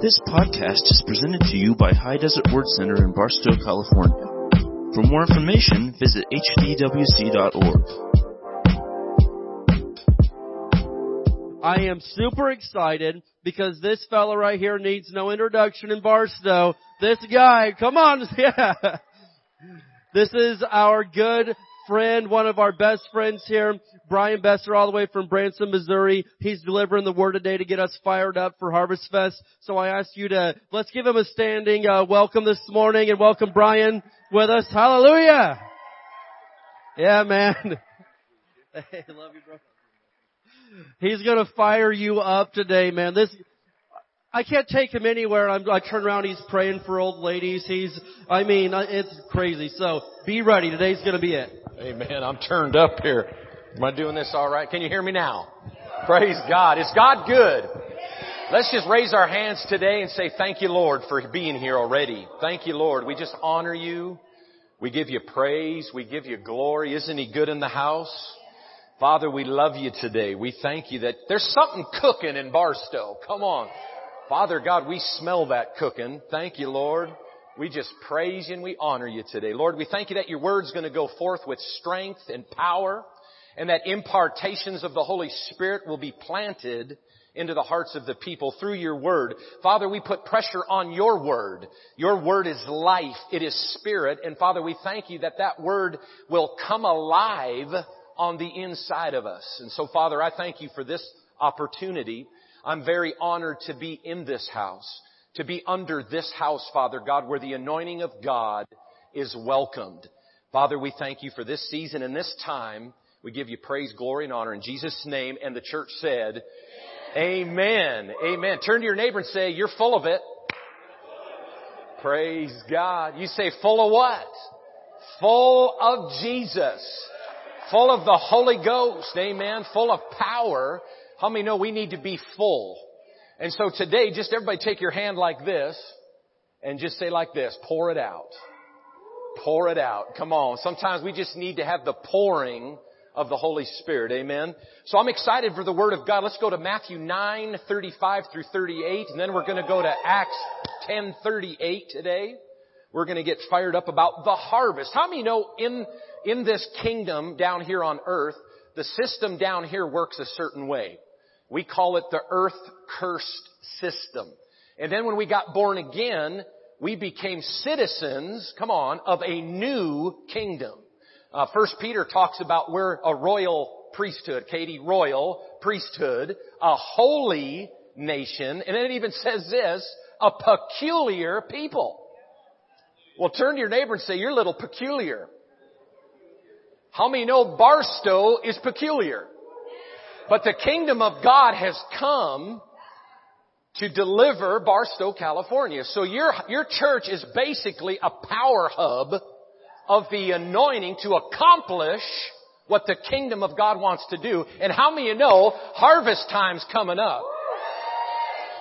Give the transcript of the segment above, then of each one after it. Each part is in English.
This podcast is presented to you by High Desert Word Center in Barstow, California. For more information, visit hdwc.org. I am super excited because this fella right here needs no introduction in Barstow. This guy, come on, yeah. This is our good friend, one of our best friends here, Brian Besser, all the way from Branson, Missouri. He's delivering the word today to get us fired up for Harvest Fest. So I ask you to, let's give him a standing uh, welcome this morning and welcome Brian with us. Hallelujah! Yeah, man. Hey, love you, bro. He's gonna fire you up today, man. This, I can't take him anywhere. I'm, I turn around, he's praying for old ladies. He's, I mean, it's crazy. So be ready. Today's gonna be it. Amen. I'm turned up here. Am I doing this all right? Can you hear me now? Praise God. Is God good? Let's just raise our hands today and say thank you, Lord, for being here already. Thank you, Lord. We just honor you. We give you praise. We give you glory. Isn't He good in the house? Father, we love you today. We thank you that there's something cooking in Barstow. Come on. Father God, we smell that cooking. Thank you, Lord. We just praise you and we honor you today. Lord, we thank you that your word's going to go forth with strength and power and that impartations of the Holy Spirit will be planted into the hearts of the people through your word. Father, we put pressure on your word. Your word is life. It is spirit. And Father, we thank you that that word will come alive on the inside of us. And so Father, I thank you for this opportunity. I'm very honored to be in this house, to be under this house, Father God, where the anointing of God is welcomed. Father, we thank you for this season and this time. We give you praise, glory, and honor in Jesus' name. And the church said, Amen. Amen. Turn to your neighbor and say, you're full of it. Praise God. You say, full of what? Full of Jesus full of the Holy Ghost, amen, full of power. How many know we need to be full? And so today, just everybody take your hand like this and just say like this, pour it out. Pour it out. Come on. Sometimes we just need to have the pouring of the Holy Spirit. Amen. So I'm excited for the Word of God. Let's go to Matthew 9, 35 through 38, and then we're going to go to Acts 10, 38 today. We're going to get fired up about the harvest. How many know in in this kingdom down here on earth, the system down here works a certain way. We call it the earth cursed system. And then when we got born again, we became citizens, come on, of a new kingdom. Uh, First Peter talks about we're a royal priesthood, Katie, royal priesthood, a holy nation, and then it even says this, a peculiar people. Well, turn to your neighbor and say, you're a little peculiar. How many know Barstow is peculiar? But the kingdom of God has come to deliver Barstow, California. So your, your church is basically a power hub of the anointing to accomplish what the kingdom of God wants to do. And how many you know harvest time's coming up?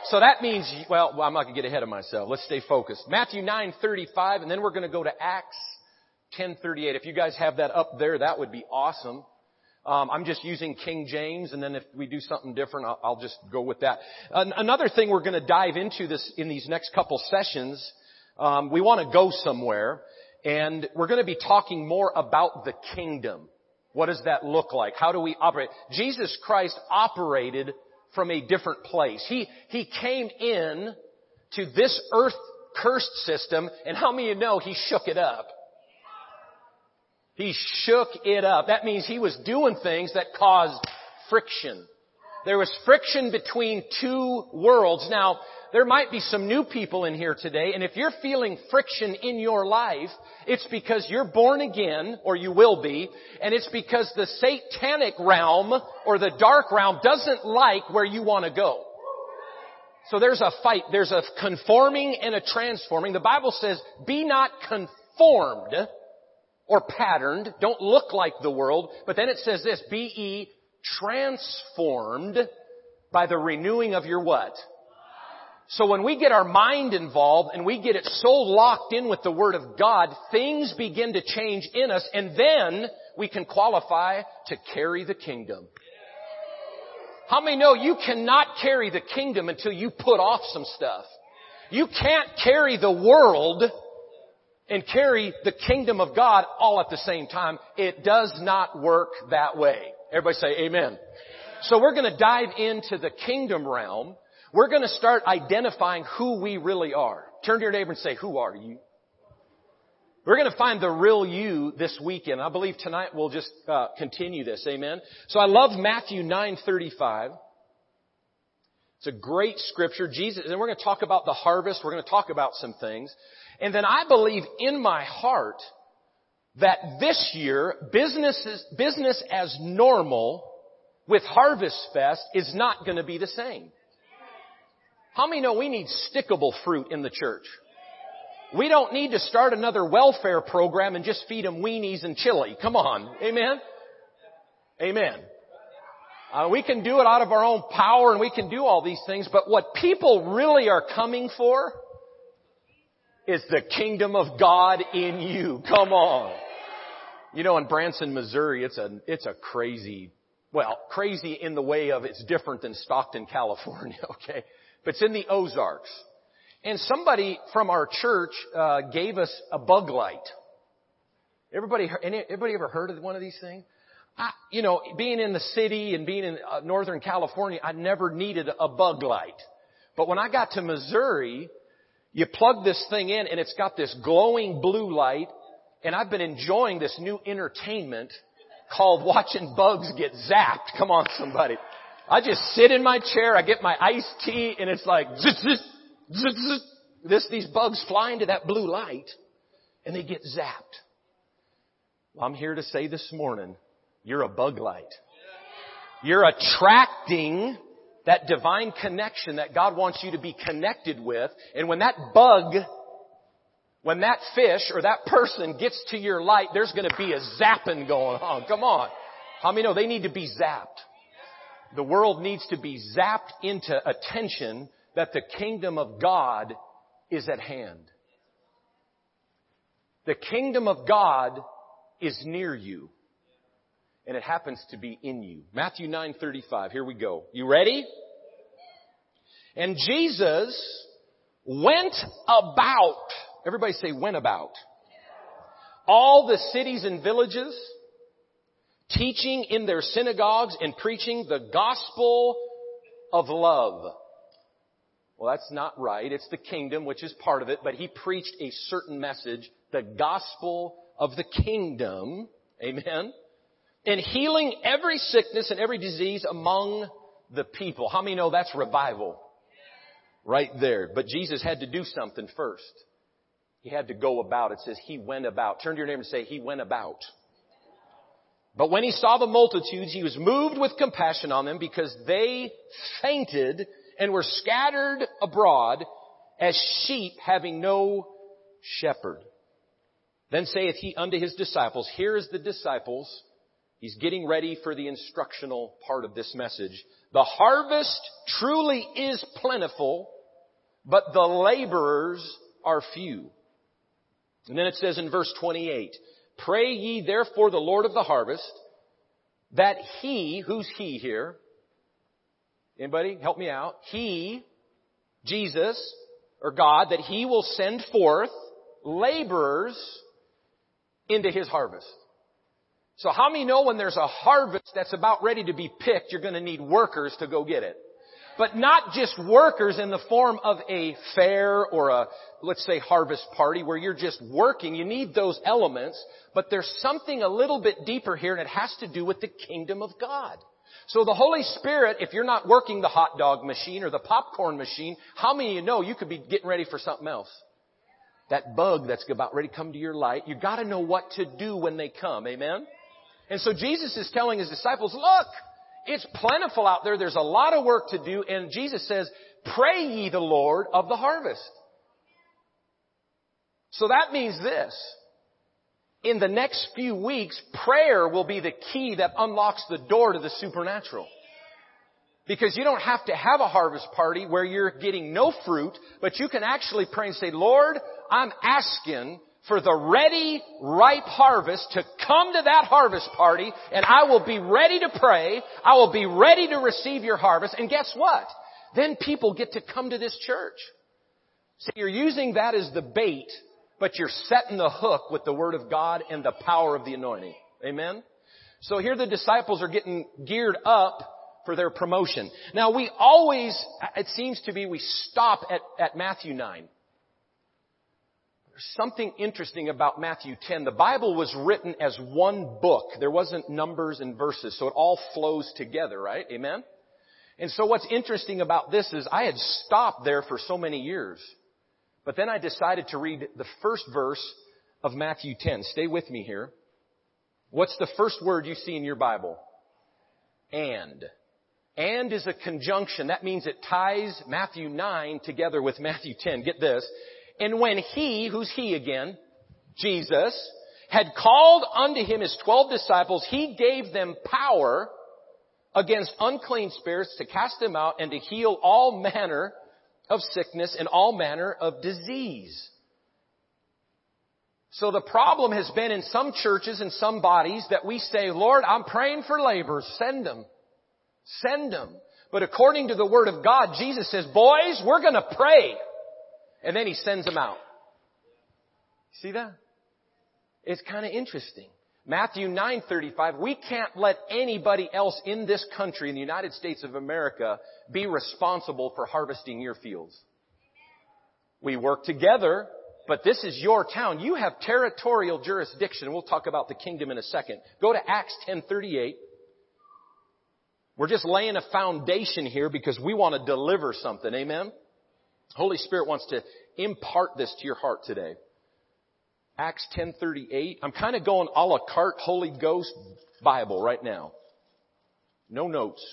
So that means, well, I'm not to get ahead of myself. Let's stay focused. Matthew 9:35 and then we're to go to Acts 1038. If you guys have that up there, that would be awesome. Um, I'm just using King James, and then if we do something different, I'll, I'll just go with that. An- another thing we're going to dive into this in these next couple sessions. Um, we want to go somewhere, and we're going to be talking more about the kingdom. What does that look like? How do we operate? Jesus Christ operated from a different place. He he came in to this earth cursed system, and how many of you know he shook it up? He shook it up. That means he was doing things that caused friction. There was friction between two worlds. Now, there might be some new people in here today, and if you're feeling friction in your life, it's because you're born again, or you will be, and it's because the satanic realm, or the dark realm, doesn't like where you want to go. So there's a fight. There's a conforming and a transforming. The Bible says, be not conformed or patterned, don't look like the world, but then it says this, be ye transformed by the renewing of your what? So when we get our mind involved and we get it so locked in with the Word of God, things begin to change in us and then we can qualify to carry the kingdom. How many know you cannot carry the kingdom until you put off some stuff? You can't carry the world and carry the kingdom of God all at the same time. It does not work that way. Everybody say amen. So we're going to dive into the kingdom realm. We're going to start identifying who we really are. Turn to your neighbor and say, who are you? We're going to find the real you this weekend. I believe tonight we'll just uh, continue this. Amen. So I love Matthew 9:35. It's a great scripture. Jesus, and we're going to talk about the harvest. We're going to talk about some things. And then I believe in my heart that this year, business, business as normal with Harvest Fest is not going to be the same. How many know we need stickable fruit in the church? We don't need to start another welfare program and just feed them weenies and chili. Come on. Amen? Amen. Uh, we can do it out of our own power and we can do all these things, but what people really are coming for is the kingdom of God in you. Come on. You know, in Branson, Missouri, it's a, it's a crazy, well, crazy in the way of it's different than Stockton, California, okay? But it's in the Ozarks. And somebody from our church, uh, gave us a bug light. Everybody, anybody ever heard of one of these things? I, you know, being in the city and being in uh, Northern California, I never needed a bug light. But when I got to Missouri, you plug this thing in and it's got this glowing blue light and I've been enjoying this new entertainment called watching bugs get zapped. Come on somebody. I just sit in my chair, I get my iced tea and it's like zzz, zzz, zzz, this, these bugs fly into that blue light and they get zapped. Well, I'm here to say this morning, you're a bug light. You're attracting that divine connection that God wants you to be connected with. And when that bug, when that fish or that person gets to your light, there's going to be a zapping going on. Come on. How many know they need to be zapped? The world needs to be zapped into attention that the kingdom of God is at hand. The kingdom of God is near you and it happens to be in you. Matthew 9:35. Here we go. You ready? And Jesus went about. Everybody say went about. All the cities and villages, teaching in their synagogues and preaching the gospel of love. Well, that's not right. It's the kingdom, which is part of it, but he preached a certain message, the gospel of the kingdom. Amen and healing every sickness and every disease among the people. How many know that's revival? Right there. But Jesus had to do something first. He had to go about. It says he went about. Turn to your neighbor and say, he went about. But when he saw the multitudes, he was moved with compassion on them because they fainted and were scattered abroad as sheep having no shepherd. Then saith he unto his disciples, here is the disciples He's getting ready for the instructional part of this message. The harvest truly is plentiful, but the laborers are few. And then it says in verse 28, Pray ye therefore the Lord of the harvest, that he, who's he here? Anybody help me out? He, Jesus, or God, that he will send forth laborers into his harvest. So how many know when there's a harvest that's about ready to be picked, you're going to need workers to go get it? But not just workers in the form of a fair or a, let's say, harvest party where you're just working. You need those elements, but there's something a little bit deeper here and it has to do with the kingdom of God. So the Holy Spirit, if you're not working the hot dog machine or the popcorn machine, how many of you know you could be getting ready for something else? That bug that's about ready to come to your light, you gotta know what to do when they come. Amen? And so Jesus is telling his disciples, look, it's plentiful out there. There's a lot of work to do. And Jesus says, pray ye the Lord of the harvest. So that means this. In the next few weeks, prayer will be the key that unlocks the door to the supernatural. Because you don't have to have a harvest party where you're getting no fruit, but you can actually pray and say, Lord, I'm asking for the ready, ripe harvest to come to that harvest party and I will be ready to pray. I will be ready to receive your harvest. And guess what? Then people get to come to this church. See, you're using that as the bait, but you're setting the hook with the Word of God and the power of the anointing. Amen? So here the disciples are getting geared up for their promotion. Now we always, it seems to be, we stop at, at Matthew 9. Something interesting about Matthew 10. The Bible was written as one book. There wasn't numbers and verses, so it all flows together, right? Amen? And so what's interesting about this is I had stopped there for so many years. But then I decided to read the first verse of Matthew 10. Stay with me here. What's the first word you see in your Bible? And. And is a conjunction. That means it ties Matthew 9 together with Matthew 10. Get this. And when he, who's he again? Jesus, had called unto him his twelve disciples, he gave them power against unclean spirits to cast them out and to heal all manner of sickness and all manner of disease. So the problem has been in some churches and some bodies that we say, Lord, I'm praying for laborers. Send them. Send them. But according to the Word of God, Jesus says, boys, we're gonna pray. And then He sends them out. See that? It's kind of interesting. Matthew 9:35, we can't let anybody else in this country, in the United States of America, be responsible for harvesting your fields. We work together, but this is your town. You have territorial jurisdiction. We'll talk about the kingdom in a second. Go to Acts 10:38. We're just laying a foundation here because we want to deliver something. Amen. Holy Spirit wants to impart this to your heart today. Acts 10:38. I'm kind of going a la carte Holy Ghost Bible right now. No notes.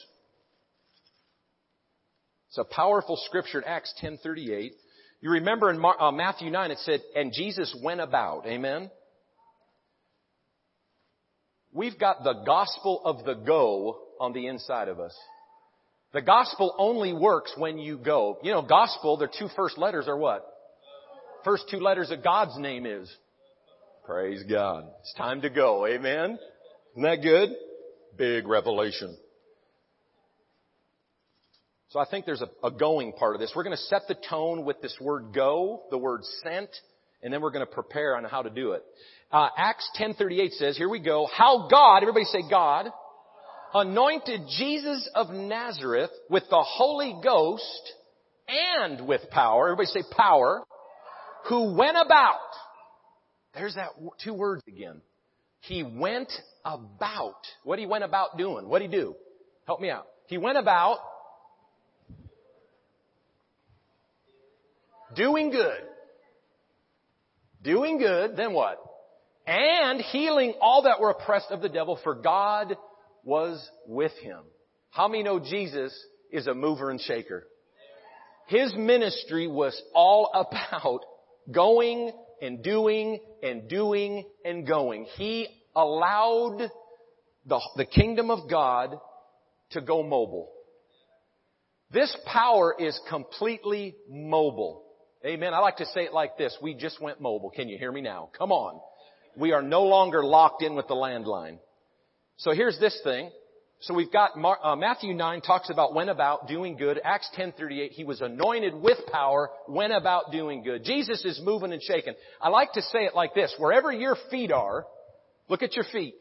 It's a powerful scripture in Acts 10:38. You remember in Mar- uh, Matthew 9 it said, "And Jesus went about." Amen. We've got the gospel of the go on the inside of us. The gospel only works when you go. You know, gospel, their two first letters are what? First two letters of God's name is Praise God. It's time to go. Amen. Isn't that good? Big revelation. So I think there's a, a going part of this. We're going to set the tone with this word go, the word sent, and then we're going to prepare on how to do it. Uh, Acts 10:38 says, here we go, how God, everybody say God, anointed Jesus of Nazareth with the Holy Ghost and with power. Everybody say power. Who went about there's that two words again. He went about. What he went about doing? What did he do? Help me out. He went about doing good. Doing good, then what? And healing all that were oppressed of the devil, for God was with him. How many know Jesus is a mover and shaker? His ministry was all about going and doing and doing and going. He allowed the, the kingdom of God to go mobile. This power is completely mobile. Amen. I like to say it like this. We just went mobile. Can you hear me now? Come on. We are no longer locked in with the landline. So here's this thing. So we've got Mar- uh, Matthew 9 talks about went about doing good. Acts 10:38 he was anointed with power, went about doing good. Jesus is moving and shaking. I like to say it like this, wherever your feet are, look at your feet.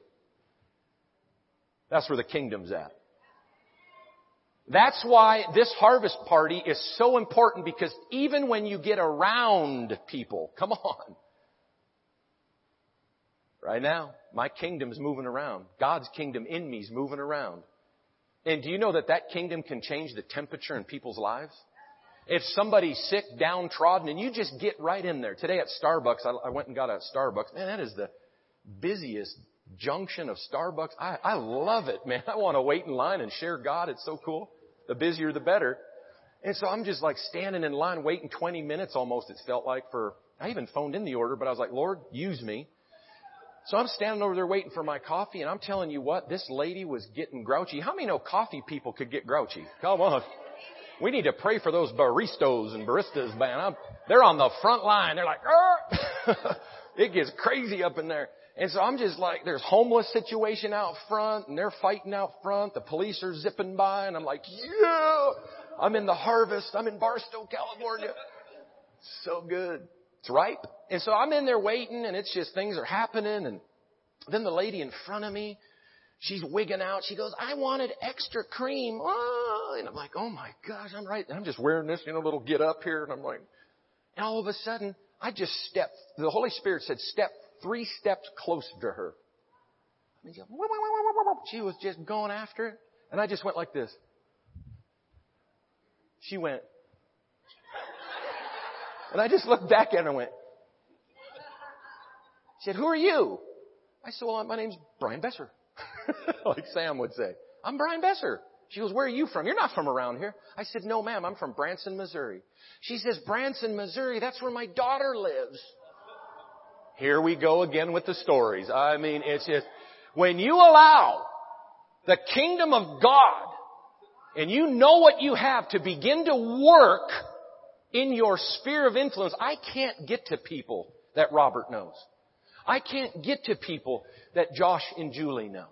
That's where the kingdom's at. That's why this harvest party is so important because even when you get around people, come on. Right now, my kingdom's moving around. God's kingdom in me is moving around. And do you know that that kingdom can change the temperature in people's lives? If somebody's sick, downtrodden, and you just get right in there. Today at Starbucks, I, I went and got a Starbucks. Man, that is the busiest junction of Starbucks. I, I love it, man. I want to wait in line and share God. It's so cool. The busier, the better. And so I'm just like standing in line waiting 20 minutes almost, it felt like for, I even phoned in the order, but I was like, Lord, use me. So I'm standing over there waiting for my coffee, and I'm telling you what, this lady was getting grouchy. How many know coffee people could get grouchy? Come on. We need to pray for those baristas and baristas, man. I'm, they're on the front line. They're like, it gets crazy up in there. And so I'm just like, there's homeless situation out front, and they're fighting out front. The police are zipping by, and I'm like, yeah, I'm in the harvest. I'm in Barstow, California. So good. It's ripe. And so I'm in there waiting and it's just things are happening and then the lady in front of me, she's wigging out. She goes, I wanted extra cream. Oh, and I'm like, oh my gosh, I'm right. I'm just wearing this, you know, little get up here. And I'm like, and all of a sudden, I just stepped, the Holy Spirit said, step three steps closer to her. She was just going after it. And I just went like this. She went. And I just looked back at her and went. She said, who are you? I said, well, my name's Brian Besser. like Sam would say. I'm Brian Besser. She goes, where are you from? You're not from around here. I said, no ma'am, I'm from Branson, Missouri. She says, Branson, Missouri, that's where my daughter lives. Here we go again with the stories. I mean, it's just, when you allow the kingdom of God and you know what you have to begin to work in your sphere of influence, I can't get to people that Robert knows. I can't get to people that Josh and Julie know.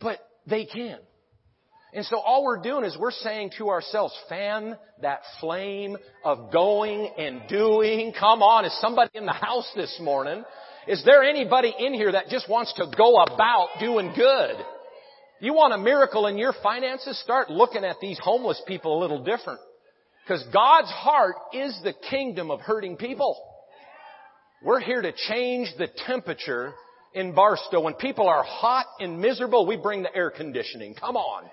But they can. And so all we're doing is we're saying to ourselves, fan that flame of going and doing. Come on, is somebody in the house this morning? Is there anybody in here that just wants to go about doing good? You want a miracle in your finances? Start looking at these homeless people a little different. Because God's heart is the kingdom of hurting people. We're here to change the temperature in Barstow. When people are hot and miserable, we bring the air conditioning. Come on.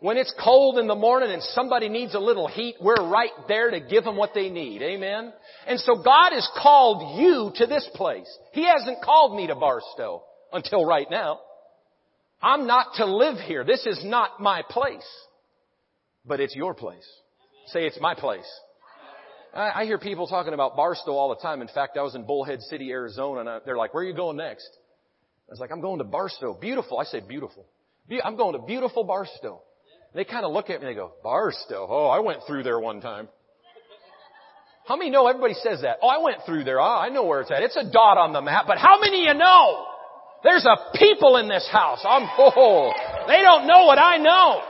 When it's cold in the morning and somebody needs a little heat, we're right there to give them what they need. Amen? And so God has called you to this place. He hasn't called me to Barstow until right now. I'm not to live here. This is not my place. But it's your place. Say it's my place. I, I hear people talking about Barstow all the time. In fact, I was in Bullhead City, Arizona, and I, they're like, where are you going next? I was like, I'm going to Barstow. Beautiful. I say beautiful. Be- I'm going to beautiful Barstow. They kind of look at me and they go, Barstow? Oh, I went through there one time. How many know everybody says that? Oh, I went through there. Oh, I know where it's at. It's a dot on the map. But how many of you know? There's a people in this house. I'm, oh, they don't know what I know.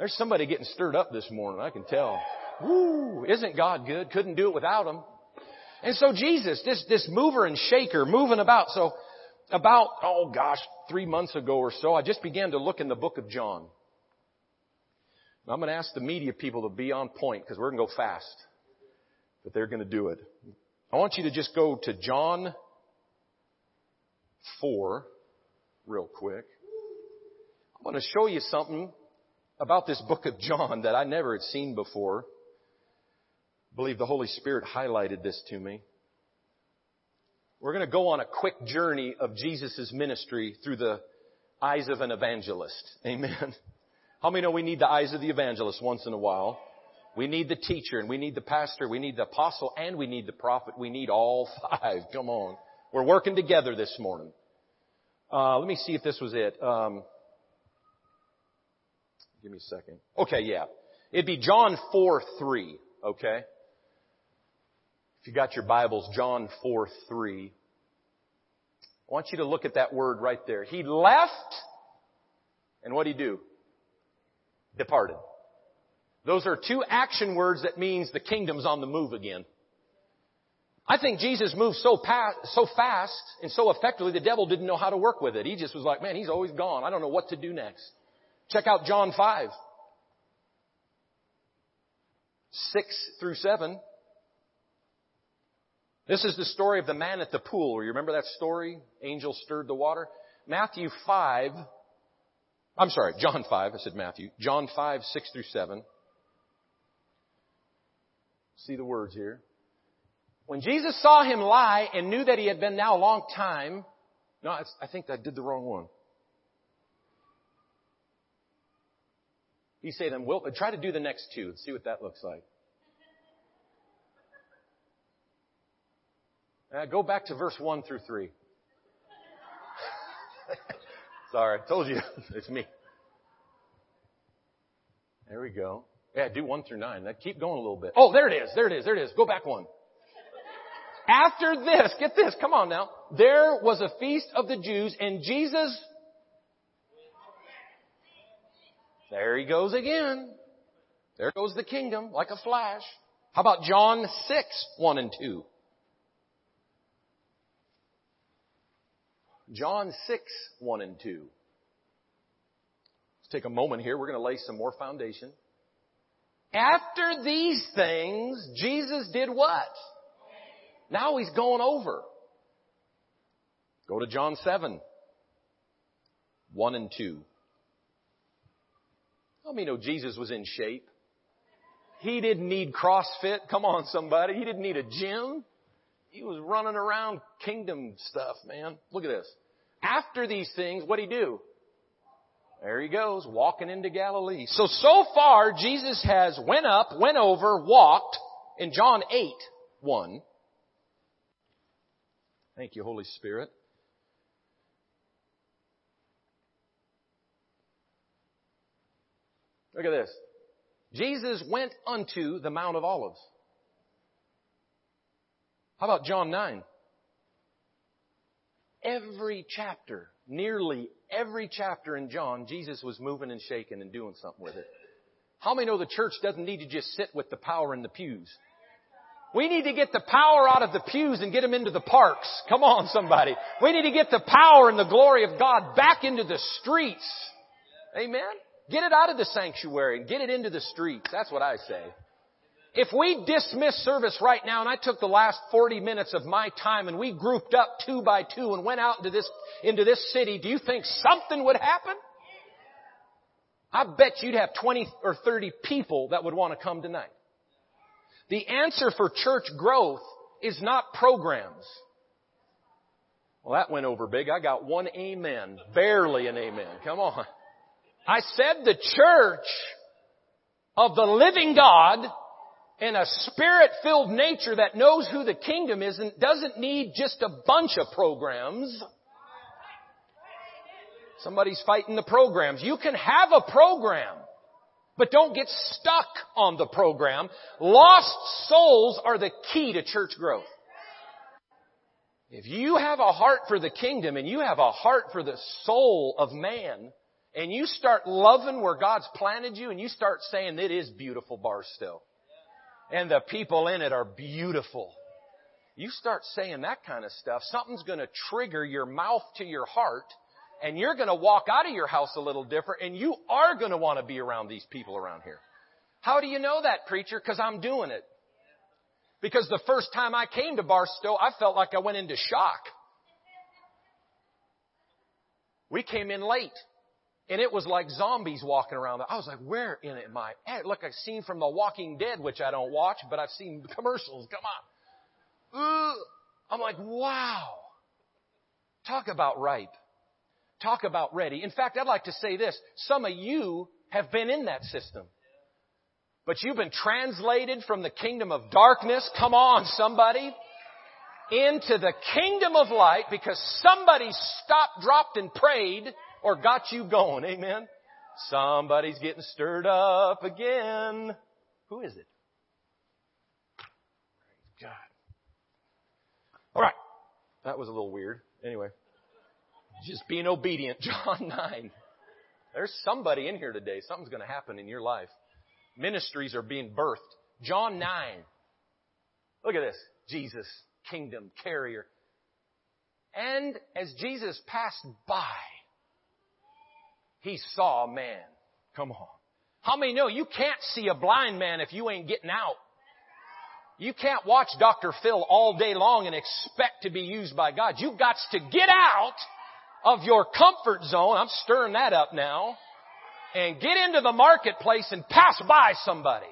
There's somebody getting stirred up this morning. I can tell. Woo, isn't God good? Couldn't do it without Him. And so Jesus, this, this mover and shaker, moving about. So about, oh gosh, three months ago or so, I just began to look in the book of John. I'm going to ask the media people to be on point because we're going to go fast. But they're going to do it. I want you to just go to John 4 real quick. I'm going to show you something about this book of John that I never had seen before. I believe the Holy Spirit highlighted this to me. We're going to go on a quick journey of Jesus' ministry through the eyes of an evangelist. Amen. How many know we need the eyes of the evangelist once in a while? We need the teacher and we need the pastor, we need the apostle and we need the prophet. We need all five. Come on. We're working together this morning. Uh, let me see if this was it. Um, give me a second. Okay, yeah. It'd be John 4 3. Okay? If you got your Bibles, John 4 3. I want you to look at that word right there. He left, and what did he do? Departed. Those are two action words that means the kingdom's on the move again. I think Jesus moved so, so fast and so effectively, the devil didn't know how to work with it. He just was like, man, he's always gone. I don't know what to do next. Check out John 5. 6 through 7. This is the story of the man at the pool. You remember that story? Angel stirred the water. Matthew 5. I'm sorry, John 5. I said Matthew. John 5, 6 through 7. See the words here. When Jesus saw him lie and knew that he had been now a long time, no, I think I did the wrong one. He said, then we'll try to do the next two and see what that looks like. Uh, go back to verse 1 through 3. Sorry, I told you. It's me. There we go. Yeah, do 1 through 9. That keep going a little bit. Oh, there it is. There it is. There it is. Go back one. After this, get this, come on now. There was a feast of the Jews and Jesus There he goes again. There goes the kingdom like a flash. How about John 6, 1 and 2? John 6, 1 and 2. Let's take a moment here. We're going to lay some more foundation. After these things, Jesus did what? Now he's going over. Go to John 7, 1 and 2. Let me know Jesus was in shape. He didn't need CrossFit. Come on, somebody. He didn't need a gym. He was running around kingdom stuff, man. Look at this. After these things, what did he do? There he goes, walking into Galilee. So, so far, Jesus has went up, went over, walked in John 8, 1. Thank you, Holy Spirit. Look at this. Jesus went unto the Mount of Olives. How about John 9? Every chapter, nearly every chapter in John, Jesus was moving and shaking and doing something with it. How many know the church doesn't need to just sit with the power in the pews? We need to get the power out of the pews and get them into the parks. Come on, somebody. We need to get the power and the glory of God back into the streets. Amen? Get it out of the sanctuary and get it into the streets. That's what I say. If we dismiss service right now and I took the last 40 minutes of my time and we grouped up two by two and went out into this, into this city, do you think something would happen? I bet you'd have 20 or 30 people that would want to come tonight. The answer for church growth is not programs. Well, that went over big. I got one amen. Barely an amen. Come on. I said the church of the living God in a spirit-filled nature that knows who the kingdom is and doesn't need just a bunch of programs. Somebody's fighting the programs. You can have a program, but don't get stuck on the program. Lost souls are the key to church growth. If you have a heart for the kingdom and you have a heart for the soul of man, and you start loving where God's planted you and you start saying it is beautiful Barstow. And the people in it are beautiful. You start saying that kind of stuff, something's going to trigger your mouth to your heart and you're going to walk out of your house a little different and you are going to want to be around these people around here. How do you know that, preacher? Because I'm doing it. Because the first time I came to Barstow, I felt like I went into shock. We came in late. And it was like zombies walking around. I was like, where in it am I at? Look, I've seen from The Walking Dead, which I don't watch, but I've seen commercials. Come on. Ugh. I'm like, wow. Talk about ripe. Talk about ready. In fact, I'd like to say this. Some of you have been in that system. But you've been translated from the kingdom of darkness. Come on, somebody. Into the kingdom of light because somebody stopped, dropped, and prayed or got you going. Amen. Somebody's getting stirred up again. Who is it? God. All right. That was a little weird. Anyway. Just being obedient. John 9. There's somebody in here today. Something's going to happen in your life. Ministries are being birthed. John 9. Look at this. Jesus, kingdom carrier. And as Jesus passed by, he saw a man. Come on. How many know you can't see a blind man if you ain't getting out? You can't watch Dr. Phil all day long and expect to be used by God. You've got to get out of your comfort zone. I'm stirring that up now. And get into the marketplace and pass by somebody.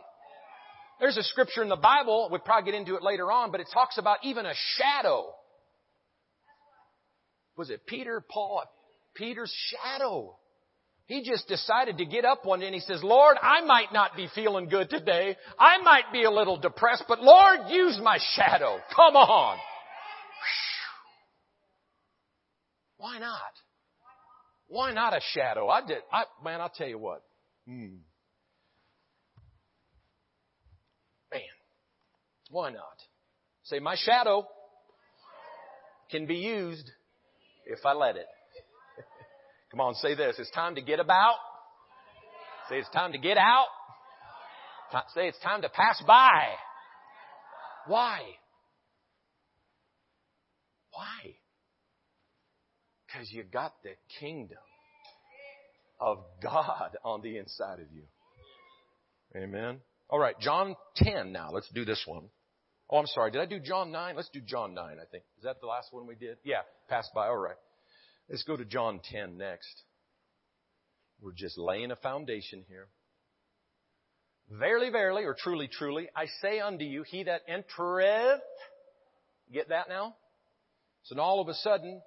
There's a scripture in the Bible, we'll probably get into it later on, but it talks about even a shadow. Was it Peter, Paul? Peter's shadow he just decided to get up one day and he says, Lord, I might not be feeling good today. I might be a little depressed, but Lord, use my shadow. Come on. Why not? Why not a shadow? I did, I, man, I'll tell you what. Hmm. Man, why not? Say, my shadow can be used if I let it. Come on, say this. It's time to get about. Say it's time to get out. Say it's time to pass by. Why? Why? Because you got the kingdom of God on the inside of you. Amen. All right, John 10 now. Let's do this one. Oh, I'm sorry. Did I do John 9? Let's do John 9, I think. Is that the last one we did? Yeah, passed by. All right. Let's go to John 10 next. We're just laying a foundation here. Verily, verily, or truly, truly, I say unto you, he that entereth, get that now? So now all of a sudden,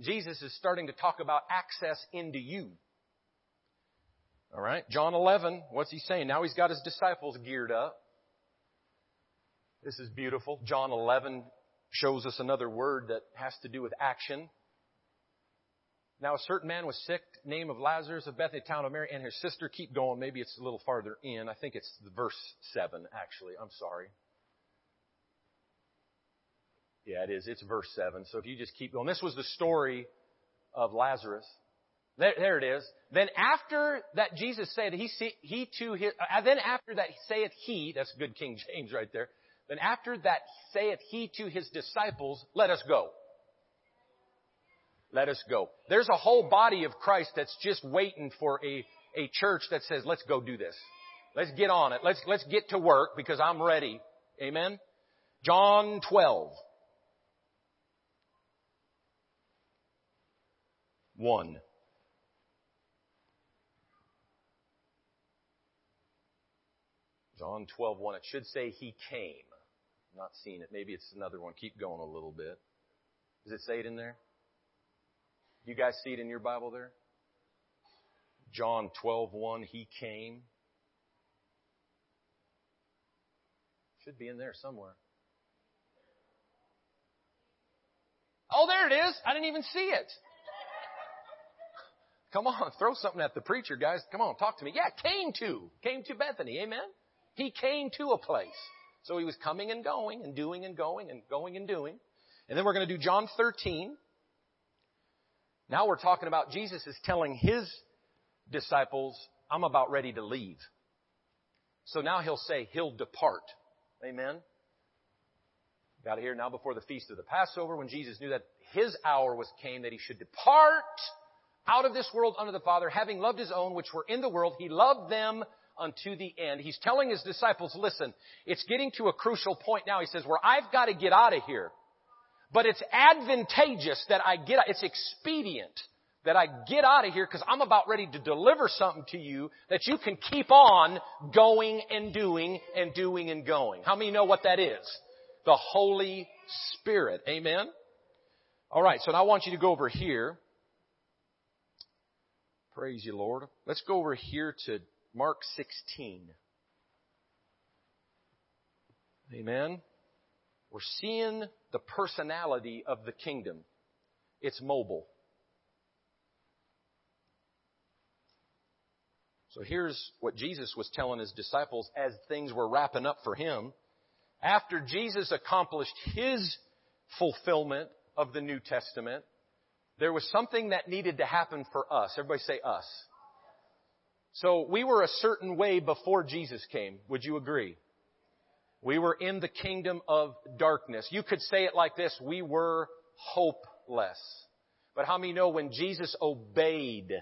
Jesus is starting to talk about access into you. Alright, John 11, what's he saying? Now he's got his disciples geared up. This is beautiful. John 11 shows us another word that has to do with action. Now a certain man was sick, name of Lazarus of Bethany, town of Mary, and his sister. Keep going. Maybe it's a little farther in. I think it's verse 7, actually. I'm sorry. Yeah, it is. It's verse 7. So if you just keep going. This was the story of Lazarus. There, there it is. Then after that Jesus said, he, he to his, uh, then after that saith he, that's good King James right there. Then after that saith he to his disciples, let us go. Let us go. There's a whole body of Christ that's just waiting for a, a church that says, let's go do this. Let's get on it. Let's, let's get to work because I'm ready. Amen. John 12. 1. John 12, 1. It should say he came. Not seeing it. Maybe it's another one. Keep going a little bit. Does it say it in there? You guys see it in your Bible there? John 12, 1. He came. Should be in there somewhere. Oh, there it is. I didn't even see it. Come on, throw something at the preacher, guys. Come on, talk to me. Yeah, came to. Came to Bethany. Amen? He came to a place. So he was coming and going and doing and going and going and doing. And then we're going to do John 13. Now we're talking about Jesus is telling his disciples, I'm about ready to leave. So now he'll say he'll depart. Amen. Got to hear now before the feast of the Passover when Jesus knew that his hour was came that he should depart out of this world unto the Father, having loved his own which were in the world, he loved them unto the end. He's telling his disciples, listen, it's getting to a crucial point now. He says, where I've got to get out of here. But it's advantageous that I get, it's expedient that I get out of here because I'm about ready to deliver something to you that you can keep on going and doing and doing and going. How many know what that is? The Holy Spirit. Amen? Alright, so now I want you to go over here. Praise you, Lord. Let's go over here to Mark 16. Amen. We're seeing the personality of the kingdom. It's mobile. So here's what Jesus was telling his disciples as things were wrapping up for him. After Jesus accomplished his fulfillment of the New Testament, there was something that needed to happen for us. Everybody say us. So we were a certain way before Jesus came. Would you agree? We were in the kingdom of darkness. You could say it like this. We were hopeless. But how many know when Jesus obeyed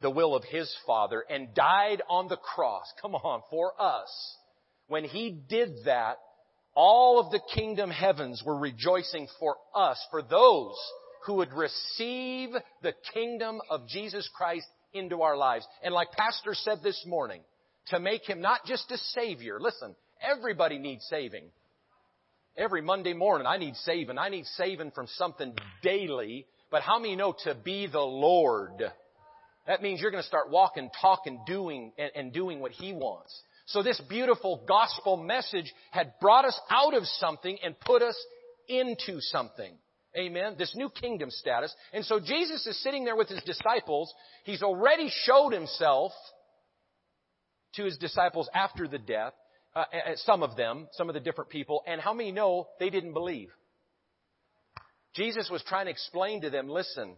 the will of His Father and died on the cross, come on, for us, when He did that, all of the kingdom heavens were rejoicing for us, for those who would receive the kingdom of Jesus Christ into our lives. And like Pastor said this morning, to make Him not just a Savior, listen, everybody needs saving. Every Monday morning I need saving. I need saving from something daily. But how many know to be the Lord? That means you're going to start walking, talking, doing, and, and doing what He wants. So this beautiful gospel message had brought us out of something and put us into something. Amen. This new kingdom status. And so Jesus is sitting there with his disciples. He's already showed himself to his disciples after the death. Uh, some of them, some of the different people. And how many know they didn't believe? Jesus was trying to explain to them, listen,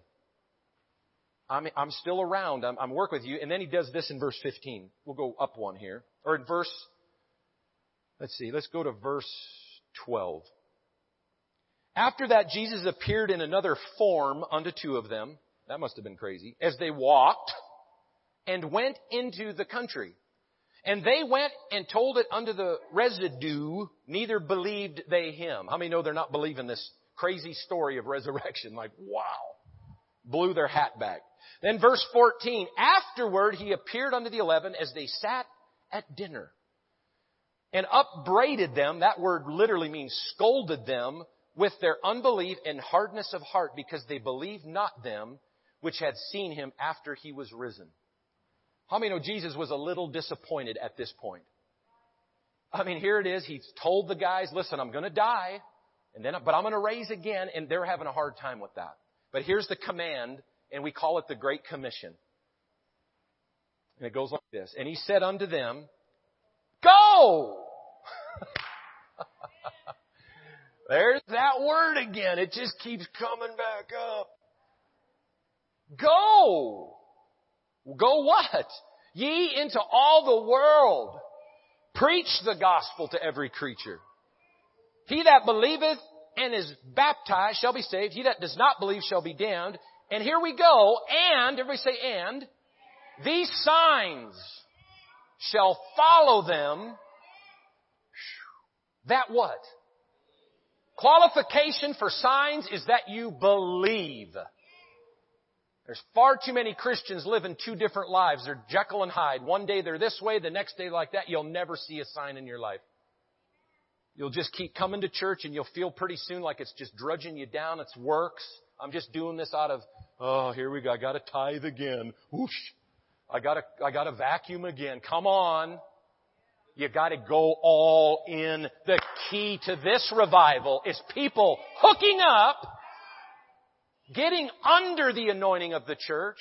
I'm, I'm still around. I'm, I'm working with you. And then he does this in verse 15. We'll go up one here. Or in verse, let's see, let's go to verse 12. After that, Jesus appeared in another form unto two of them. That must have been crazy. As they walked and went into the country. And they went and told it unto the residue, neither believed they him. How many know they're not believing this crazy story of resurrection? Like, wow. Blew their hat back. Then verse 14, afterward he appeared unto the eleven as they sat at dinner and upbraided them. That word literally means scolded them with their unbelief and hardness of heart because they believed not them which had seen him after he was risen. How many know Jesus was a little disappointed at this point? I mean, here it is. He's told the guys, listen, I'm going to die, and then, but I'm going to raise again, and they're having a hard time with that. But here's the command, and we call it the Great Commission. And it goes like this. And he said unto them, Go! There's that word again. It just keeps coming back up. Go! Go what? Ye into all the world. Preach the gospel to every creature. He that believeth and is baptized shall be saved. He that does not believe shall be damned. And here we go. And, everybody say and. These signs shall follow them. That what? Qualification for signs is that you believe. There's far too many Christians living two different lives. They're Jekyll and Hyde. One day they're this way, the next day like that. You'll never see a sign in your life. You'll just keep coming to church and you'll feel pretty soon like it's just drudging you down. It's works. I'm just doing this out of, oh, here we go. I got to tithe again. Whoosh. I got to, I got to vacuum again. Come on. You got to go all in. The key to this revival is people hooking up, getting under the anointing of the church,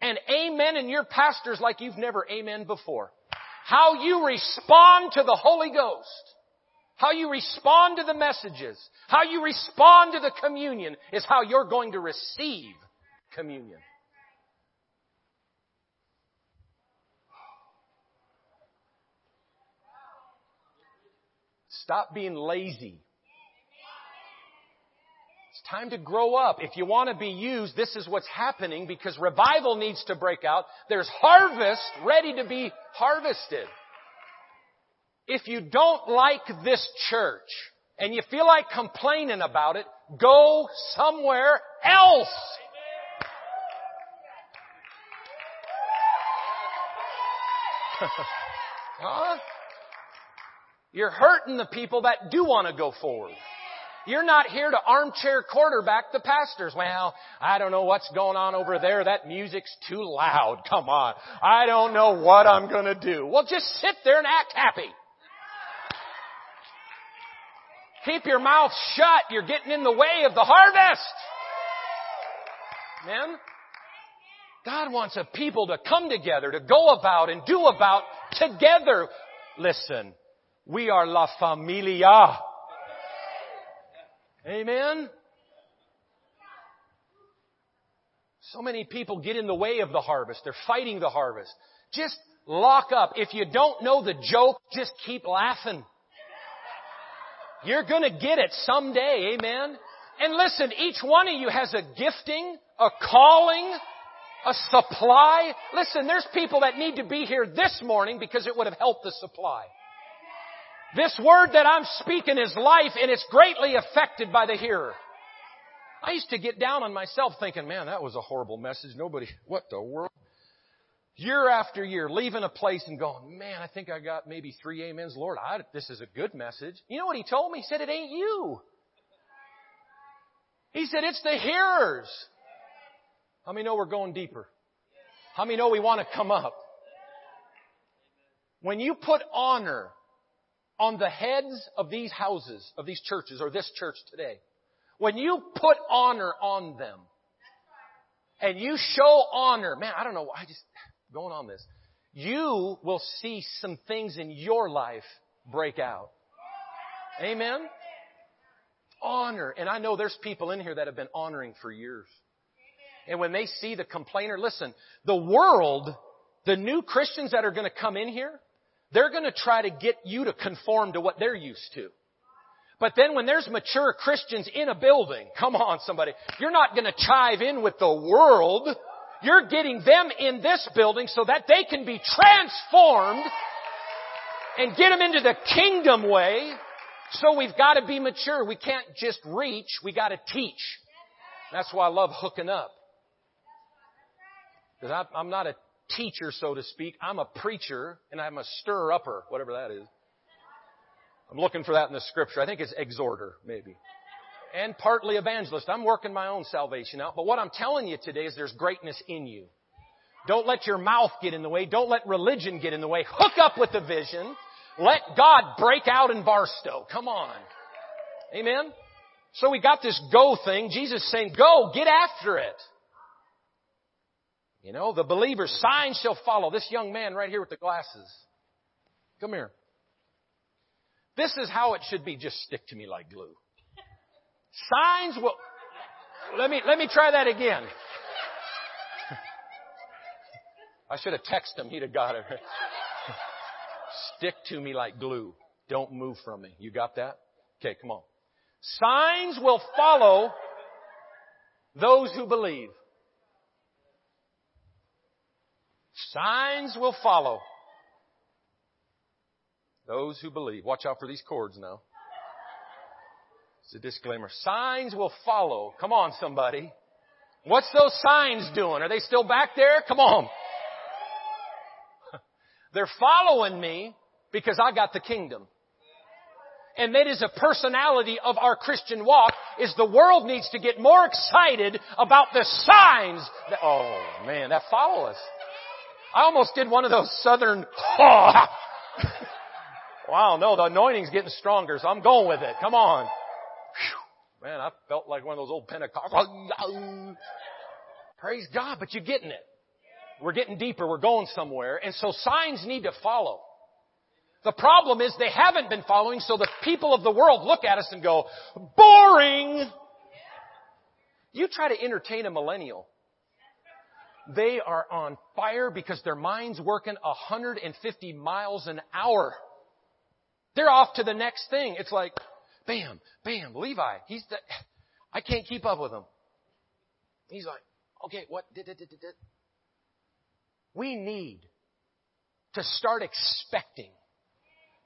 and amen in your pastors like you've never amen before. How you respond to the Holy Ghost how you respond to the messages, how you respond to the communion is how you're going to receive communion. Stop being lazy. It's time to grow up. If you want to be used, this is what's happening because revival needs to break out. There's harvest ready to be harvested. If you don't like this church and you feel like complaining about it, go somewhere else. huh? You're hurting the people that do want to go forward. You're not here to armchair quarterback the pastors. Well, I don't know what's going on over there. That music's too loud. Come on. I don't know what I'm gonna do. Well, just sit there and act happy. Keep your mouth shut. You're getting in the way of the harvest. Amen? God wants a people to come together, to go about and do about together. Listen, we are la familia. Amen? So many people get in the way of the harvest. They're fighting the harvest. Just lock up. If you don't know the joke, just keep laughing. You're gonna get it someday, amen? And listen, each one of you has a gifting, a calling, a supply. Listen, there's people that need to be here this morning because it would have helped the supply. This word that I'm speaking is life and it's greatly affected by the hearer. I used to get down on myself thinking, man, that was a horrible message. Nobody, what the world? year after year, leaving a place and going, man, I think I got maybe three amens. Lord, I, this is a good message. You know what he told me? He said, it ain't you. He said, it's the hearers. How many know we're going deeper? How many know we want to come up? When you put honor on the heads of these houses, of these churches, or this church today, when you put honor on them, and you show honor, man, I don't know, I just, going on this, you will see some things in your life break out. Amen? Honor. And I know there's people in here that have been honoring for years. And when they see the complainer, listen, the world, the new Christians that are going to come in here, they're going to try to get you to conform to what they're used to. But then when there's mature Christians in a building, come on somebody, you're not gonna chive in with the world. You're getting them in this building so that they can be transformed and get them into the kingdom way. So we've got to be mature. We can't just reach, we got to teach. That's why I love hooking up. Because I'm not a teacher, so to speak. I'm a preacher and I'm a stir upper, whatever that is. I'm looking for that in the scripture. I think it's exhorter, maybe. And partly evangelist. I'm working my own salvation out. But what I'm telling you today is there's greatness in you. Don't let your mouth get in the way. Don't let religion get in the way. Hook up with the vision. Let God break out in Barstow. Come on. Amen? So we got this go thing. Jesus saying, go, get after it. You know, the believer's signs shall follow. This young man right here with the glasses. Come here. This is how it should be. Just stick to me like glue. Signs will, let me, let me try that again. I should have texted him. He'd have got it. Stick to me like glue. Don't move from me. You got that? Okay, come on. Signs will follow those who believe. Signs will follow those who believe. Watch out for these cords now. It's a disclaimer. Signs will follow. Come on, somebody. What's those signs doing? Are they still back there? Come on. They're following me because I got the kingdom. And that is a personality of our Christian walk is the world needs to get more excited about the signs that, oh man, that follow us. I almost did one of those southern, oh, wow, no, the anointing's getting stronger, so I'm going with it. Come on. Whew. Man, I felt like one of those old Pentecostals. Praise God, but you're getting it. We're getting deeper. We're going somewhere. And so signs need to follow. The problem is they haven't been following, so the people of the world look at us and go, boring! You try to entertain a millennial. They are on fire because their mind's working 150 miles an hour. They're off to the next thing. It's like, bam, bam, Levi, he's the, I can't keep up with him. He's like, okay, what? We need to start expecting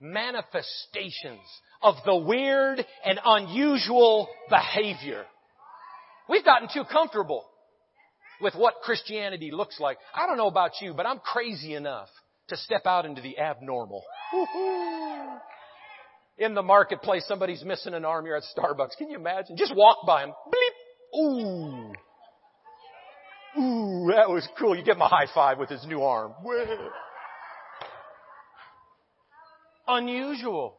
manifestations of the weird and unusual behavior. We've gotten too comfortable with what Christianity looks like. I don't know about you, but I'm crazy enough to step out into the abnormal. In the marketplace, somebody's missing an arm. You're at Starbucks. Can you imagine? Just walk by him. Bleep. Ooh. Ooh, that was cool. You give him a high five with his new arm unusual,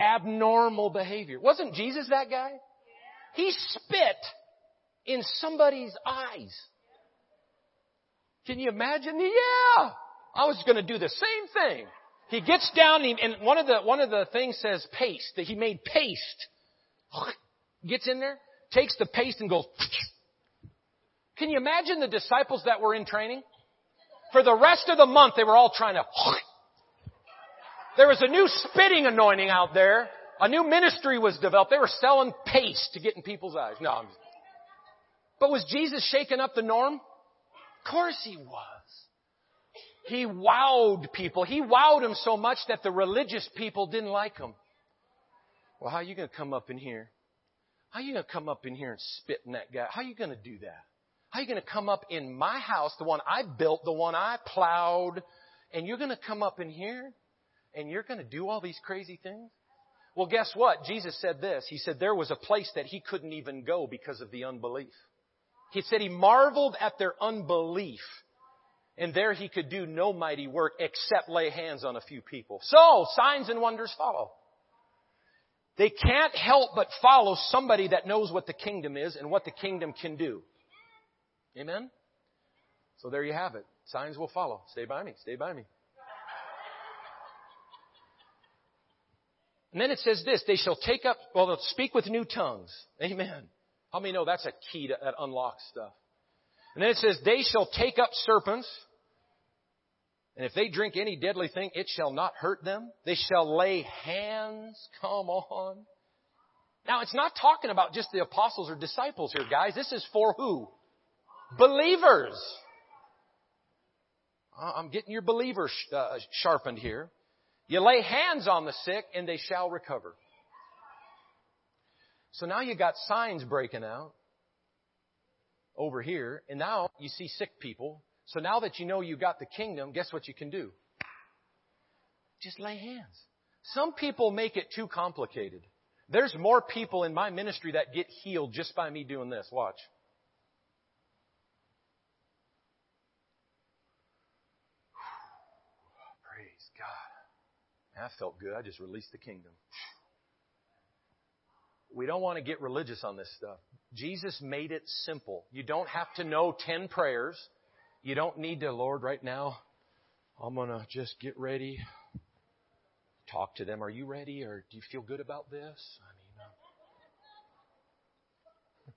abnormal behavior. Wasn't Jesus that guy? He spit in somebody's eyes. Can you imagine? Yeah, I was going to do the same thing. He gets down and one of the one of the things says paste that he made paste. Gets in there, takes the paste and goes. Can you imagine the disciples that were in training? For the rest of the month, they were all trying to there was a new spitting anointing out there. A new ministry was developed. They were selling paste to get in people's eyes. No. But was Jesus shaking up the norm? Of course he was. He wowed people. He wowed them so much that the religious people didn't like him. Well, how are you going to come up in here? How are you going to come up in here and spit in that guy? How are you going to do that? How are you going to come up in my house, the one I built, the one I plowed, and you're going to come up in here and you're going to do all these crazy things? Well, guess what? Jesus said this. He said there was a place that he couldn't even go because of the unbelief. He said he marveled at their unbelief. And there he could do no mighty work except lay hands on a few people. So, signs and wonders follow. They can't help but follow somebody that knows what the kingdom is and what the kingdom can do. Amen? So there you have it. Signs will follow. Stay by me. Stay by me. And then it says this, they shall take up, well, they'll speak with new tongues. Amen. How many know that's a key to, that unlocks stuff? And then it says, they shall take up serpents, and if they drink any deadly thing, it shall not hurt them. They shall lay hands, come on. Now, it's not talking about just the apostles or disciples here, guys. This is for who? Believers. I'm getting your believers uh, sharpened here. You lay hands on the sick and they shall recover. So now you got signs breaking out over here, and now you see sick people. So now that you know you got the kingdom, guess what you can do? Just lay hands. Some people make it too complicated. There's more people in my ministry that get healed just by me doing this. Watch. Praise God. That felt good. I just released the kingdom. We don't want to get religious on this stuff. Jesus made it simple. You don't have to know 10 prayers. You don't need to, Lord, right now, I'm going to just get ready. Talk to them. Are you ready or do you feel good about this? I mean, uh,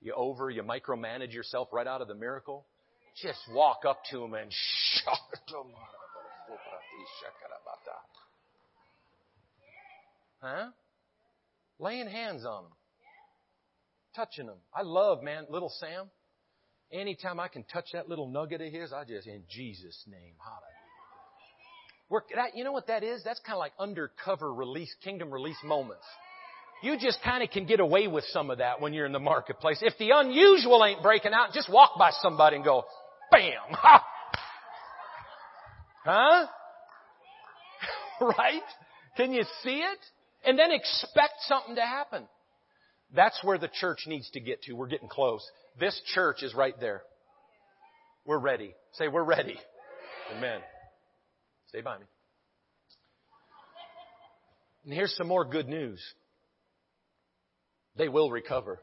you over, you micromanage yourself right out of the miracle. Just walk up to them and shout them. Huh? Laying hands on them. Touching them. I love, man, little Sam. Anytime I can touch that little nugget of his, I just, in Jesus' name, hallelujah. That, you know what that is? That's kind of like undercover release, kingdom release moments. You just kind of can get away with some of that when you're in the marketplace. If the unusual ain't breaking out, just walk by somebody and go, bam! Ha! Huh? right? Can you see it? And then expect something to happen. That's where the church needs to get to. We're getting close. This church is right there. We're ready. Say, we're ready. Amen. Stay by me. And here's some more good news. They will recover.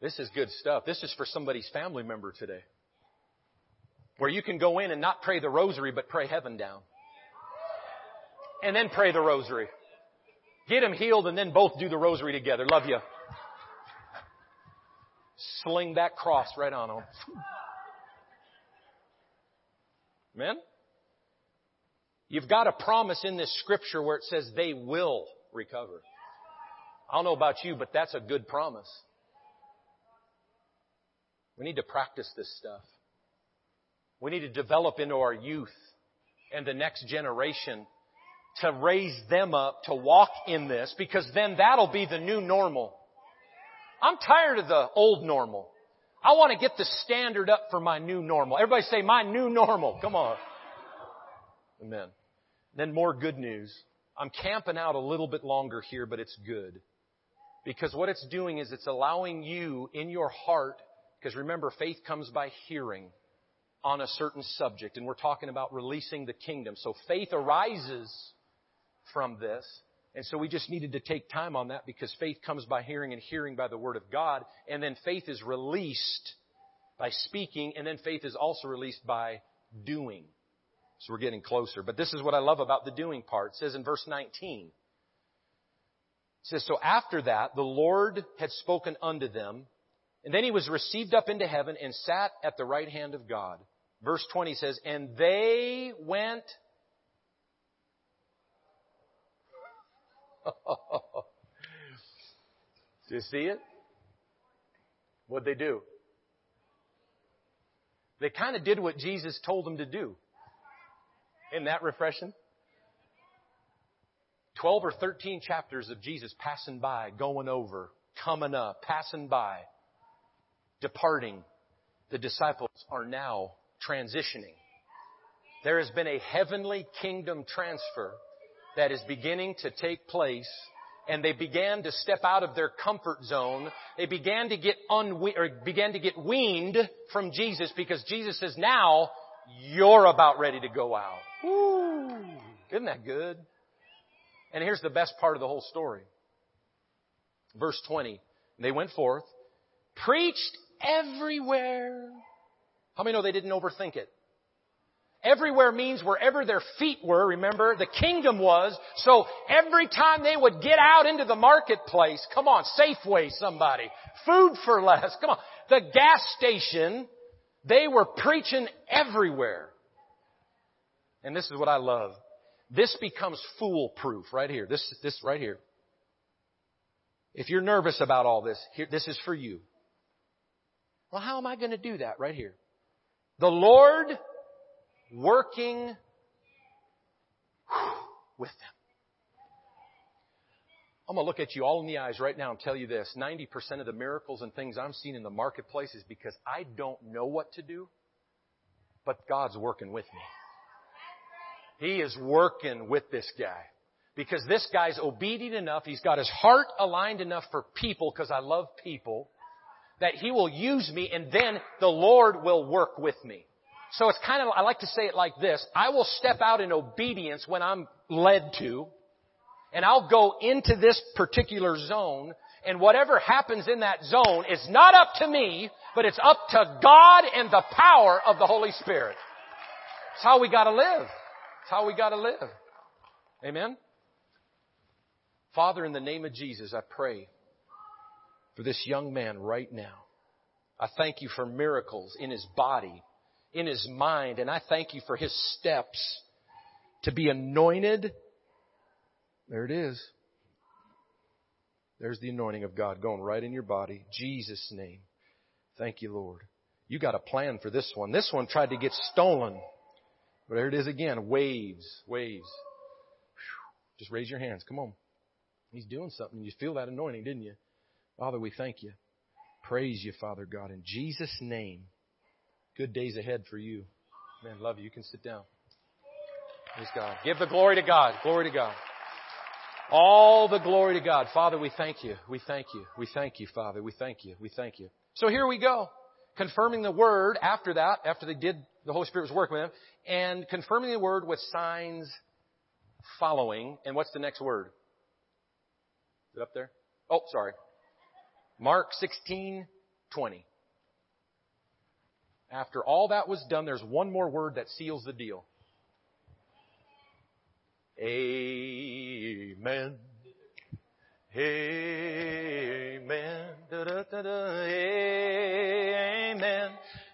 This is good stuff. This is for somebody's family member today. Where you can go in and not pray the rosary, but pray heaven down and then pray the rosary. Get them healed and then both do the rosary together. Love you. Sling that cross right on them. Amen? You've got a promise in this scripture where it says they will recover. I don't know about you, but that's a good promise. We need to practice this stuff. We need to develop into our youth and the next generation to raise them up to walk in this because then that'll be the new normal. I'm tired of the old normal. I want to get the standard up for my new normal. Everybody say my new normal. Come on. Amen. Then more good news. I'm camping out a little bit longer here, but it's good. Because what it's doing is it's allowing you in your heart, because remember, faith comes by hearing on a certain subject, and we're talking about releasing the kingdom. So faith arises from this. And so we just needed to take time on that because faith comes by hearing and hearing by the Word of God. And then faith is released by speaking and then faith is also released by doing. So we're getting closer. But this is what I love about the doing part. It says in verse 19. It says, So after that, the Lord had spoken unto them, and then he was received up into heaven and sat at the right hand of God. Verse 20 says, And they went do you see it? What'd they do? They kind of did what Jesus told them to do. Isn't that refreshing? 12 or 13 chapters of Jesus passing by, going over, coming up, passing by, departing. The disciples are now transitioning. There has been a heavenly kingdom transfer that is beginning to take place and they began to step out of their comfort zone. They began to get unwe- or began to get weaned from Jesus because Jesus says, now you're about ready to go out. Woo. Isn't that good? And here's the best part of the whole story. Verse 20. They went forth, preached everywhere. How many know they didn't overthink it? Everywhere means wherever their feet were, remember, the kingdom was. So every time they would get out into the marketplace, come on, Safeway somebody, food for less, come on, the gas station, they were preaching everywhere. And this is what I love. This becomes foolproof right here. This, this right here. If you're nervous about all this, here, this is for you. Well, how am I going to do that right here? The Lord working with them. I'm going to look at you all in the eyes right now and tell you this. 90% of the miracles and things I'm seeing in the marketplace is because I don't know what to do, but God's working with me. He is working with this guy. Because this guy's obedient enough, he's got his heart aligned enough for people, because I love people, that he will use me and then the Lord will work with me. So it's kind of, I like to say it like this. I will step out in obedience when I'm led to, and I'll go into this particular zone, and whatever happens in that zone is not up to me, but it's up to God and the power of the Holy Spirit. It's how we gotta live. It's how we gotta live. Amen? Father, in the name of Jesus, I pray for this young man right now. I thank you for miracles in his body, in his mind, and I thank you for his steps to be anointed. There it is. There's the anointing of God going right in your body. Jesus' name. Thank you, Lord. You got a plan for this one. This one tried to get stolen. But there it is again. Waves, waves. Just raise your hands. Come on. He's doing something. You feel that anointing, didn't you? Father, we thank you. Praise you, Father God. In Jesus' name. Good days ahead for you. Man, love you. You can sit down. Praise God. Give the glory to God. Glory to God. All the glory to God. Father, we thank you. We thank you. We thank you, Father. We thank you. We thank you. So here we go. Confirming the word after that, after they did, the Holy Spirit was working with them, and confirming the word with signs following. And what's the next word? Is it up there? Oh, sorry. Mark 16, 20. After all that was done, there's one more word that seals the deal. Amen. Amen. Da-da-da-da. Amen.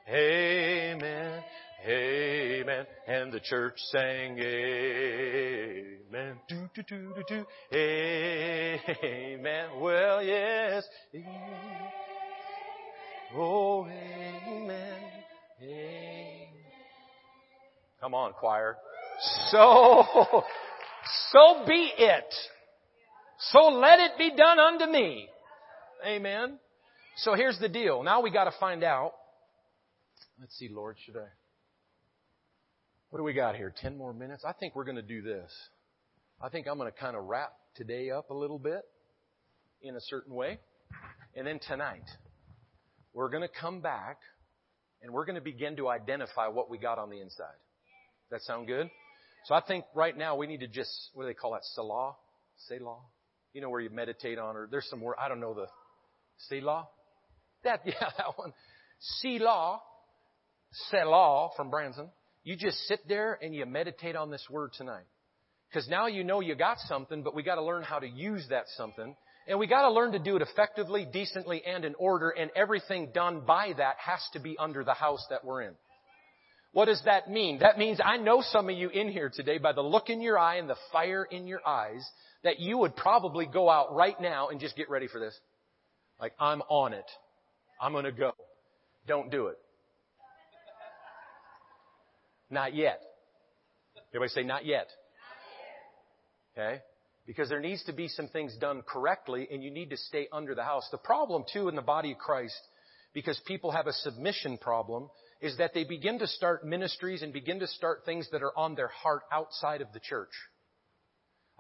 Amen. Amen. And the church sang Amen. Do, do, do, do, do. Amen. Well, yes. Oh, amen. Amen. Come on, choir. So, so be it. So let it be done unto me. Amen. So here's the deal. Now we got to find out. Let's see, Lord, should I? What do we got here? Ten more minutes? I think we're going to do this. I think I'm going to kind of wrap today up a little bit in a certain way. And then tonight, we're going to come back and we're going to begin to identify what we got on the inside. That sound good? So I think right now we need to just, what do they call that? Salah? Selah? You know where you meditate on, or there's some word, I don't know the, Selah? That, yeah, that one. Selah, Selah from Branson. You just sit there and you meditate on this word tonight. Because now you know you got something, but we got to learn how to use that something. And we got to learn to do it effectively, decently, and in order, and everything done by that has to be under the house that we're in. What does that mean? That means I know some of you in here today by the look in your eye and the fire in your eyes that you would probably go out right now and just get ready for this. Like, I'm on it. I'm gonna go. Don't do it. Not yet. Everybody say not yet. Okay? Because there needs to be some things done correctly and you need to stay under the house. The problem too in the body of Christ, because people have a submission problem, is that they begin to start ministries and begin to start things that are on their heart outside of the church.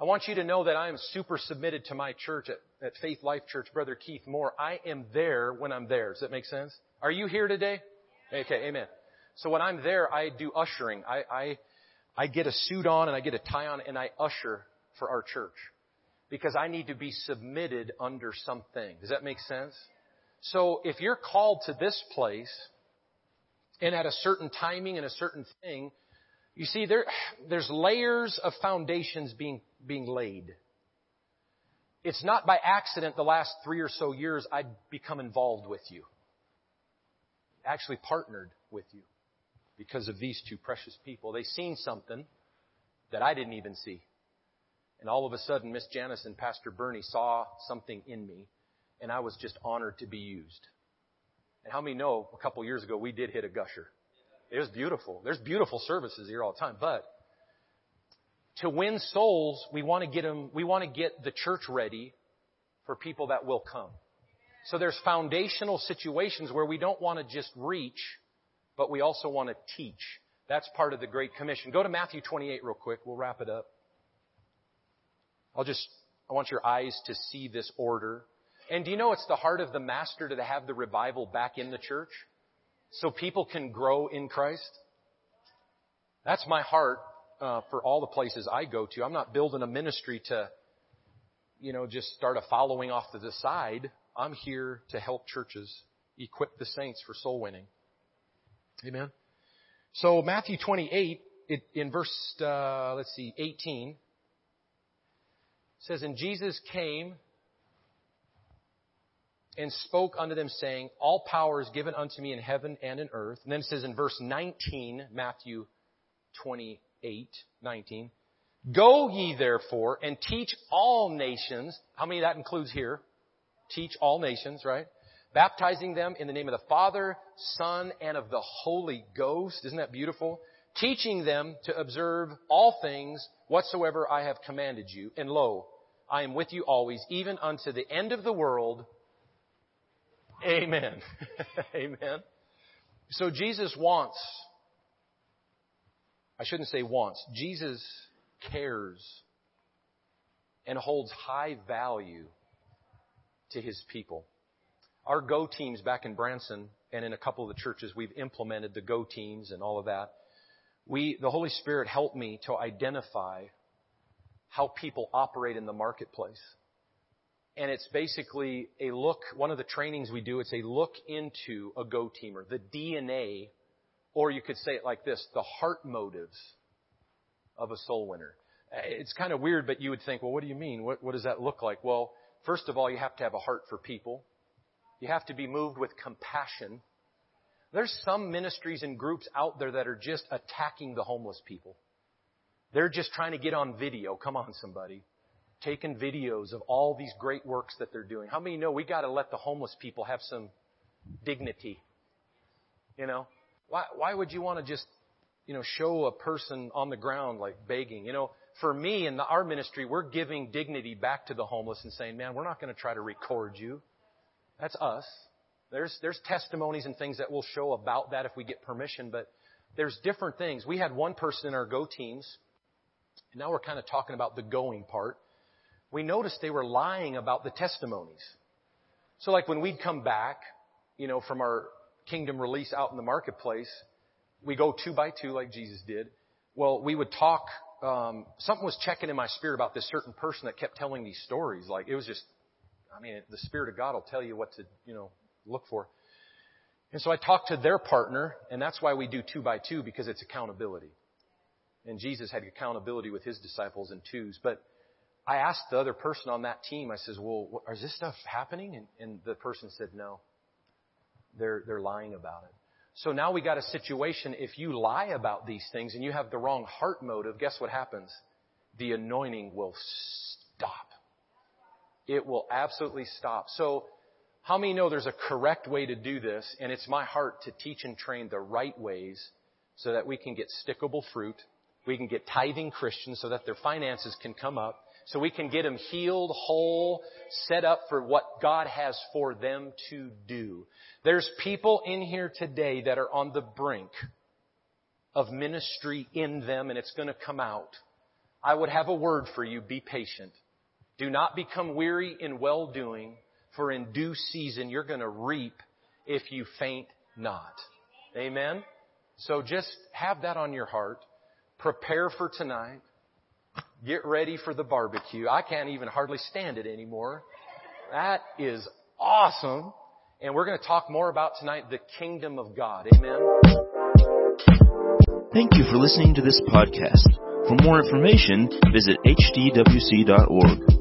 I want you to know that I am super submitted to my church at, at Faith Life Church, Brother Keith Moore. I am there when I'm there. Does that make sense? Are you here today? Okay, amen. So when I'm there, I do ushering. I, I, I get a suit on and I get a tie on and I usher for our church. Because I need to be submitted under something. Does that make sense? So if you're called to this place, and at a certain timing and a certain thing, you see, there, there's layers of foundations being, being laid. It's not by accident the last three or so years I'd become involved with you. Actually partnered with you because of these two precious people. They seen something that I didn't even see. And all of a sudden, Miss Janice and Pastor Bernie saw something in me, and I was just honored to be used. And how many know a couple years ago we did hit a gusher? It was beautiful. There's beautiful services here all the time, but to win souls, we want to get them, we want to get the church ready for people that will come. So there's foundational situations where we don't want to just reach, but we also want to teach. That's part of the Great Commission. Go to Matthew 28 real quick. We'll wrap it up. I'll just, I want your eyes to see this order. And do you know it's the heart of the master to have the revival back in the church? So people can grow in Christ? That's my heart uh, for all the places I go to. I'm not building a ministry to, you know, just start a following off to the side. I'm here to help churches equip the saints for soul winning. Amen. So Matthew 28, it, in verse, uh, let's see, 18, says, And Jesus came and spoke unto them, saying, All power is given unto me in heaven and in earth. And then it says in verse 19, Matthew 28, 19, Go ye therefore and teach all nations. How many that includes here? Teach all nations, right? Baptizing them in the name of the Father, Son, and of the Holy Ghost. Isn't that beautiful? Teaching them to observe all things whatsoever I have commanded you. And lo, I am with you always, even unto the end of the world. Amen. Amen. So Jesus wants, I shouldn't say wants, Jesus cares and holds high value to his people. Our go teams back in Branson and in a couple of the churches, we've implemented the go teams and all of that. We, the Holy Spirit helped me to identify how people operate in the marketplace. And it's basically a look, one of the trainings we do, it's a look into a go teamer, the DNA, or you could say it like this, the heart motives of a soul winner. Eh, it's kind of weird, but you would think, well, what do you mean? What, what does that look like? Well, first of all, you have to have a heart for people. You have to be moved with compassion. There's some ministries and groups out there that are just attacking the homeless people. They're just trying to get on video. Come on, somebody Taking videos of all these great works that they're doing. How many know we got to let the homeless people have some dignity? You know, why why would you want to just you know show a person on the ground like begging? You know, for me in the, our ministry, we're giving dignity back to the homeless and saying, man, we're not going to try to record you. That's us. There's there's testimonies and things that we'll show about that if we get permission, but there's different things. We had one person in our go teams, and now we're kind of talking about the going part we noticed they were lying about the testimonies. So like when we'd come back, you know, from our kingdom release out in the marketplace, we go two by two like Jesus did. Well, we would talk, um, something was checking in my spirit about this certain person that kept telling these stories. Like it was just, I mean, the Spirit of God will tell you what to, you know, look for. And so I talked to their partner, and that's why we do two by two, because it's accountability. And Jesus had accountability with his disciples in twos. But I asked the other person on that team, I says, well, what, is this stuff happening? And, and the person said, no. They're, they're lying about it. So now we got a situation, if you lie about these things and you have the wrong heart motive, guess what happens? The anointing will stop. It will absolutely stop. So, how many know there's a correct way to do this? And it's my heart to teach and train the right ways so that we can get stickable fruit. We can get tithing Christians so that their finances can come up so we can get them healed, whole, set up for what God has for them to do. There's people in here today that are on the brink of ministry in them and it's going to come out. I would have a word for you. Be patient. Do not become weary in well doing, for in due season you're going to reap if you faint not. Amen? So just have that on your heart. Prepare for tonight. Get ready for the barbecue. I can't even hardly stand it anymore. That is awesome. And we're going to talk more about tonight the kingdom of God. Amen. Thank you for listening to this podcast. For more information, visit hdwc.org.